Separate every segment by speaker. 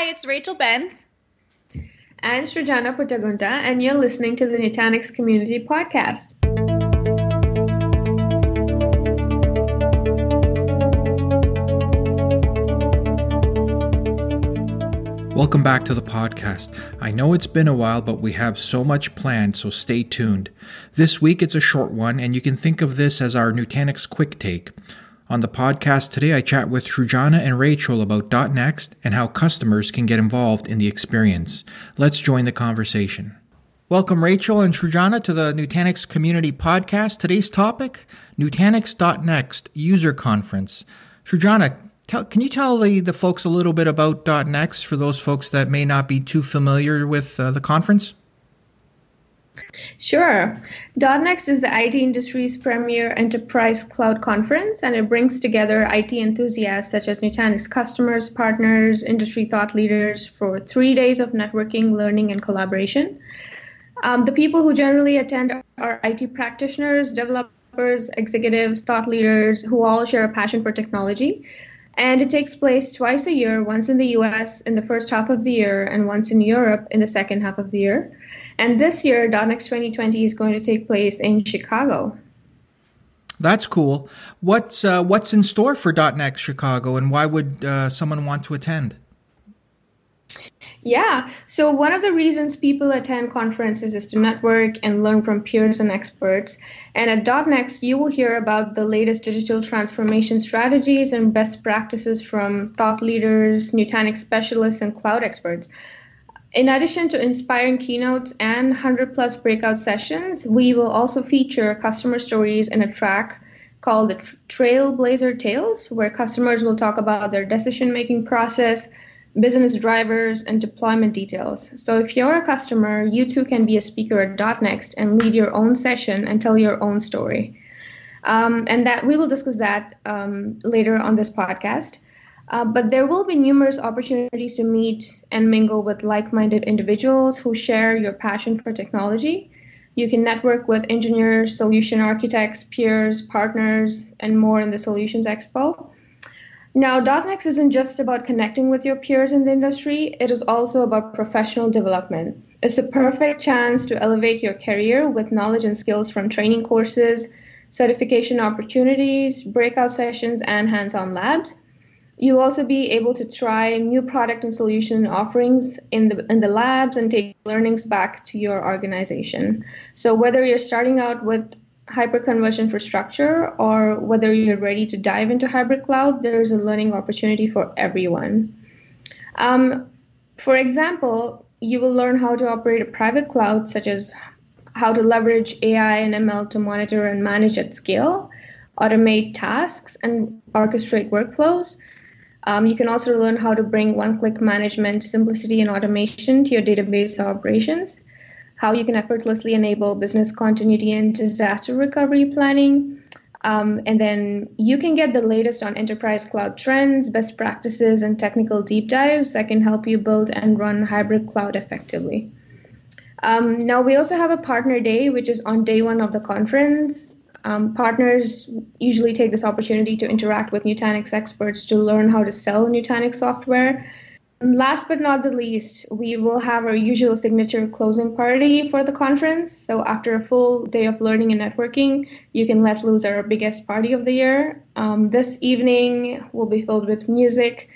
Speaker 1: Hi, it's Rachel Benz.
Speaker 2: And Srijana Puttagunta, and you're listening to the Nutanix Community Podcast.
Speaker 3: Welcome back to the podcast. I know it's been a while, but we have so much planned, so stay tuned. This week it's a short one, and you can think of this as our Nutanix Quick Take. On the podcast today, I chat with Srijana and Rachel about .next and how customers can get involved in the experience. Let's join the conversation. Welcome, Rachel and Srijana, to the Nutanix Community Podcast. Today's topic, Nutanix.next User Conference. Srijana, Tell, can you tell the, the folks a little bit about .next for those folks that may not be too familiar with uh, the conference?
Speaker 2: Sure. .next is the IT industry's premier enterprise cloud conference, and it brings together IT enthusiasts such as Nutanix customers, partners, industry thought leaders for three days of networking, learning, and collaboration. Um, the people who generally attend are IT practitioners, developers, executives, thought leaders who all share a passion for technology. And it takes place twice a year, once in the US in the first half of the year, and once in Europe in the second half of the year. And this year, .next 2020 is going to take place in Chicago.
Speaker 3: That's cool. What's uh, what's in store for .next Chicago, and why would uh, someone want to attend?
Speaker 2: Yeah. So one of the reasons people attend conferences is to network and learn from peers and experts. And at .next, you will hear about the latest digital transformation strategies and best practices from thought leaders, Nutanix specialists, and cloud experts. In addition to inspiring keynotes and 100 plus breakout sessions, we will also feature customer stories in a track called the Trailblazer Tales, where customers will talk about their decision making process business drivers, and deployment details. So if you're a customer, you too can be a speaker at .next and lead your own session and tell your own story. Um, and that we will discuss that um, later on this podcast. Uh, but there will be numerous opportunities to meet and mingle with like-minded individuals who share your passion for technology. You can network with engineers, solution architects, peers, partners, and more in the Solutions Expo. Now, .next isn't just about connecting with your peers in the industry, it is also about professional development. It's a perfect chance to elevate your career with knowledge and skills from training courses, certification opportunities, breakout sessions, and hands on labs. You'll also be able to try new product and solution offerings in the in the labs and take learnings back to your organization. So whether you're starting out with hyperconverged infrastructure or whether you're ready to dive into hybrid cloud, there's a learning opportunity for everyone. Um, for example, you will learn how to operate a private cloud, such as how to leverage AI and ML to monitor and manage at scale, automate tasks, and orchestrate workflows. Um, you can also learn how to bring one click management, simplicity, and automation to your database operations how you can effortlessly enable business continuity and disaster recovery planning. Um, and then you can get the latest on enterprise cloud trends, best practices, and technical deep dives that can help you build and run hybrid cloud effectively. Um, now, we also have a partner day, which is on day one of the conference. Um, partners usually take this opportunity to interact with Nutanix experts to learn how to sell Nutanix software Last but not the least, we will have our usual signature closing party for the conference. So, after a full day of learning and networking, you can let loose our biggest party of the year. Um, this evening will be filled with music,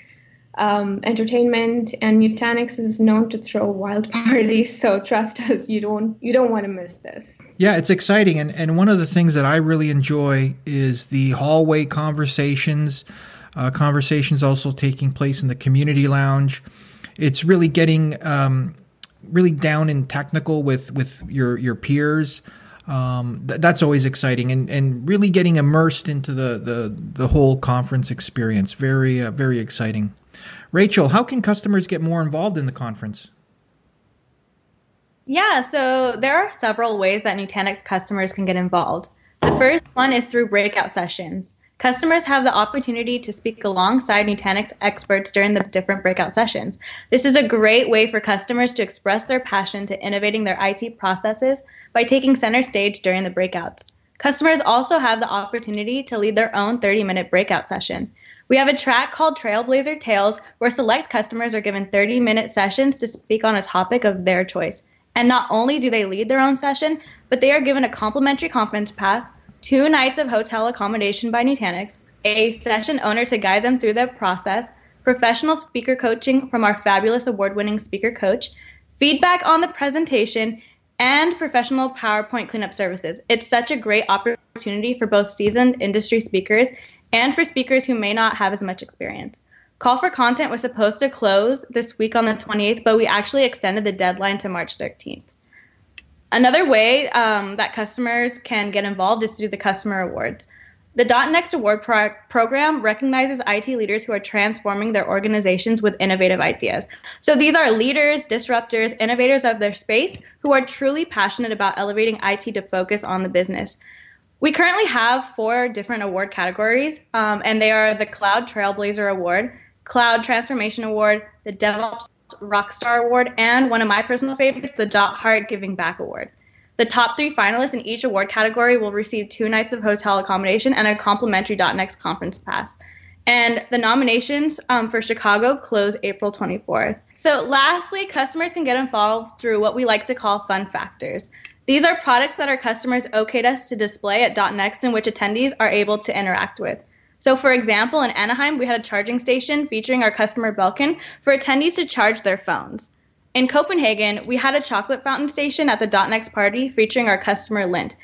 Speaker 2: um, entertainment, and Nutanix is known to throw wild parties. So, trust us, you don't you don't want to miss this.
Speaker 3: Yeah, it's exciting, and and one of the things that I really enjoy is the hallway conversations uh, conversations also taking place in the community lounge. It's really getting um, really down and technical with with your your peers. Um, th- that's always exciting and, and really getting immersed into the, the, the whole conference experience. Very, uh, very exciting. Rachel, how can customers get more involved in the conference?
Speaker 1: Yeah, so there are several ways that Nutanix customers can get involved. The first one is through breakout sessions. Customers have the opportunity to speak alongside Nutanix experts during the different breakout sessions. This is a great way for customers to express their passion to innovating their IT processes by taking center stage during the breakouts. Customers also have the opportunity to lead their own 30 minute breakout session. We have a track called Trailblazer Tales where select customers are given 30 minute sessions to speak on a topic of their choice. And not only do they lead their own session, but they are given a complimentary conference pass, two nights of hotel accommodation by Nutanix, a session owner to guide them through the process, professional speaker coaching from our fabulous award winning speaker coach, feedback on the presentation, and professional PowerPoint cleanup services. It's such a great opportunity for both seasoned industry speakers and for speakers who may not have as much experience. Call for content was supposed to close this week on the 28th, but we actually extended the deadline to March 13th. Another way um, that customers can get involved is through the customer awards. The .next Award pro- program recognizes IT leaders who are transforming their organizations with innovative ideas. So these are leaders, disruptors, innovators of their space who are truly passionate about elevating IT to focus on the business. We currently have four different award categories, um, and they are the Cloud Trailblazer Award, Cloud Transformation Award, the DevOps Rockstar Award, and one of my personal favorites, the Dot Heart Giving Back Award. The top three finalists in each award category will receive two nights of hotel accommodation and a complimentary .next conference pass. And the nominations um, for Chicago close April 24th. So, lastly, customers can get involved through what we like to call fun factors. These are products that our customers okayed us to display at .next in which attendees are able to interact with. So, for example, in Anaheim, we had a charging station featuring our customer Belkin for attendees to charge their phones. In Copenhagen, we had a chocolate fountain station at the .next party featuring our customer Lindt.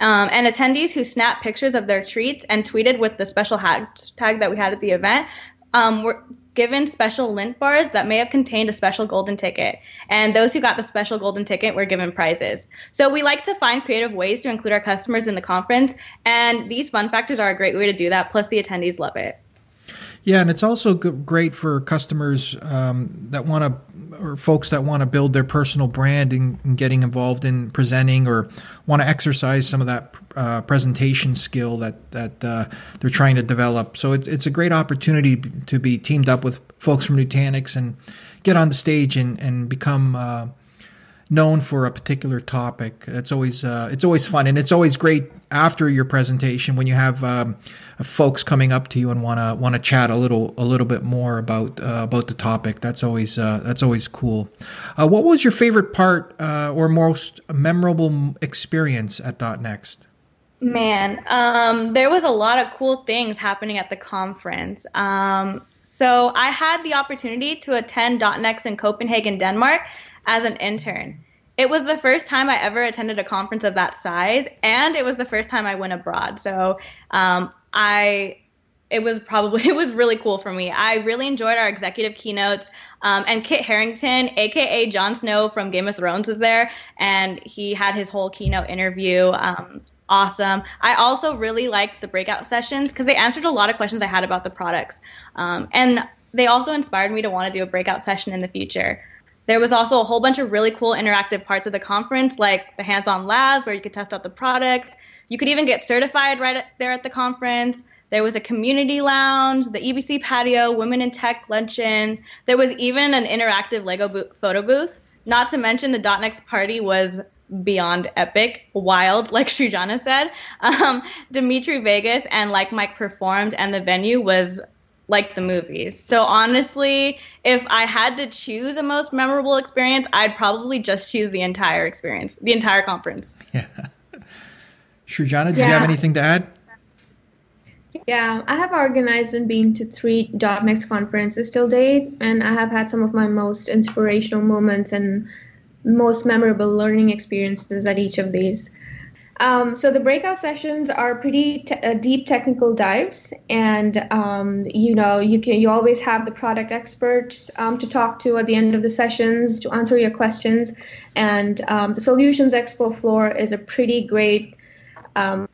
Speaker 1: Um, and attendees who snapped pictures of their treats and tweeted with the special hashtag that we had at the event um, were given special Lindt bars that may have contained a special golden ticket. And those who got the special golden ticket were given prizes. So we like to find creative ways to include our customers in the conference. And these fun factors are a great way to do that. Plus, the attendees love it.
Speaker 3: Yeah, and it's also great for customers um, that want to, or folks that want to build their personal brand and, and, getting involved in presenting, or want to exercise some of that uh, presentation skill that that uh, they're trying to develop. So it's it's a great opportunity to be teamed up with folks from Nutanix and get on the stage and and become. Uh, known for a particular topic. It's always uh, it's always fun, and it's always great after your presentation when you have um, folks coming up to you and want to chat a little a little bit more about uh, about the topic. That's always uh, that's always cool. Uh, what was your favorite part uh, or most memorable experience at .next?
Speaker 1: Man, um, there was a lot of cool things happening at the conference. Um, so I had the opportunity to attend .next in Copenhagen, Denmark, as an intern. It was the first time I ever attended a conference of that size, and it was the first time I went abroad. So um, I it was probably it was really cool for me. I really enjoyed our executive keynotes, um, and Kit Harington, aka Jon Snow from Game of Thrones, was there, and he had his whole keynote interview. Um, awesome. I also really liked the breakout sessions because they answered a lot of questions I had about the products, um, and they also inspired me to want to do a breakout session in the future. There was also a whole bunch of really cool interactive parts of the conference, like the hands on labs where you could test out the products. You could even get certified right there at the conference. There was a community lounge, the EBC patio, women in tech luncheon. There was even an interactive Lego bo- photo booth. Not to mention the .next party was beyond epic, wild, like Srijana said. Um, Dimitri Vegas and like Mike performed, and the venue was like the movies. So honestly, if I had to choose a most memorable experience, I'd probably just choose the entire experience, the entire conference.
Speaker 3: Yeah. Srijana, did yeah. you have anything to add?
Speaker 2: Yeah, I have organized and been to three .next conferences till date, and I have had some of my most inspirational moments and most memorable learning experiences at each of these. Um, so the breakout sessions are pretty te- uh, deep technical dives, and um, you know you can you always have the product experts um, to talk to at the end of the sessions to answer your questions, and um, the Solutions Expo floor is a pretty great um,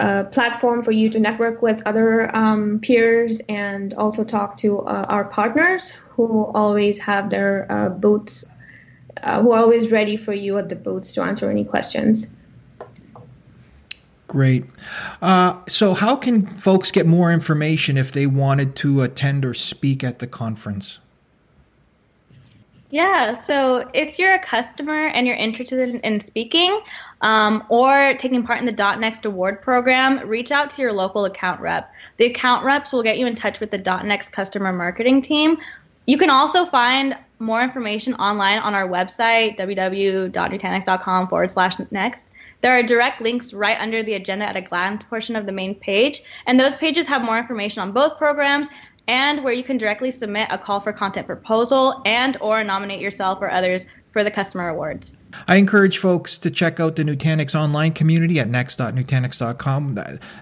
Speaker 2: uh, platform for you to network with other um, peers and also talk to uh, our partners who always have their uh, booths, uh, who are always ready for you at the booths to answer any questions.
Speaker 3: Great. Uh, so, how can folks get more information if they wanted to attend or speak at the conference?
Speaker 1: Yeah, so if you're a customer and you're interested in, in speaking um, or taking part in the .next award program, reach out to your local account rep. The account reps will get you in touch with the .next customer marketing team. You can also find more information online on our website, www.nutanix.com forward slash next. There are direct links right under the agenda at a glance portion of the main page, and those pages have more information on both programs and where you can directly submit a call for content proposal and or nominate yourself or others for the customer awards.
Speaker 3: I encourage folks to check out the Nutanix online community at next.nutanix.com.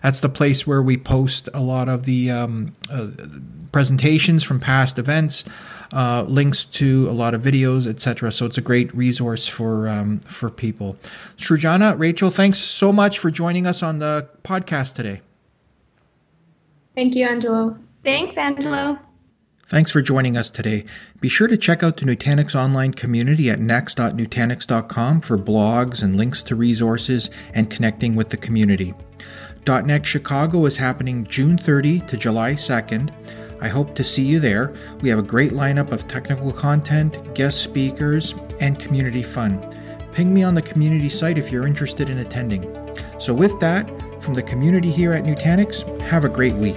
Speaker 3: That's the place where we post a lot of the um, uh, presentations from past events, uh, links to a lot of videos, etc. So it's a great resource for um, for people. Srujana, Rachel, thanks so much for joining us on the podcast today.
Speaker 2: Thank you, Angelo.
Speaker 1: Thanks, Angelo.
Speaker 3: Thanks for joining us today. Be sure to check out the Nutanix online community at next.nutanix.com for blogs and links to resources and connecting with the community. .next Chicago is happening June 30 to July 2nd. I hope to see you there. We have a great lineup of technical content, guest speakers, and community fun. Ping me on the community site if you're interested in attending. So, with that, from the community here at Nutanix, have a great week.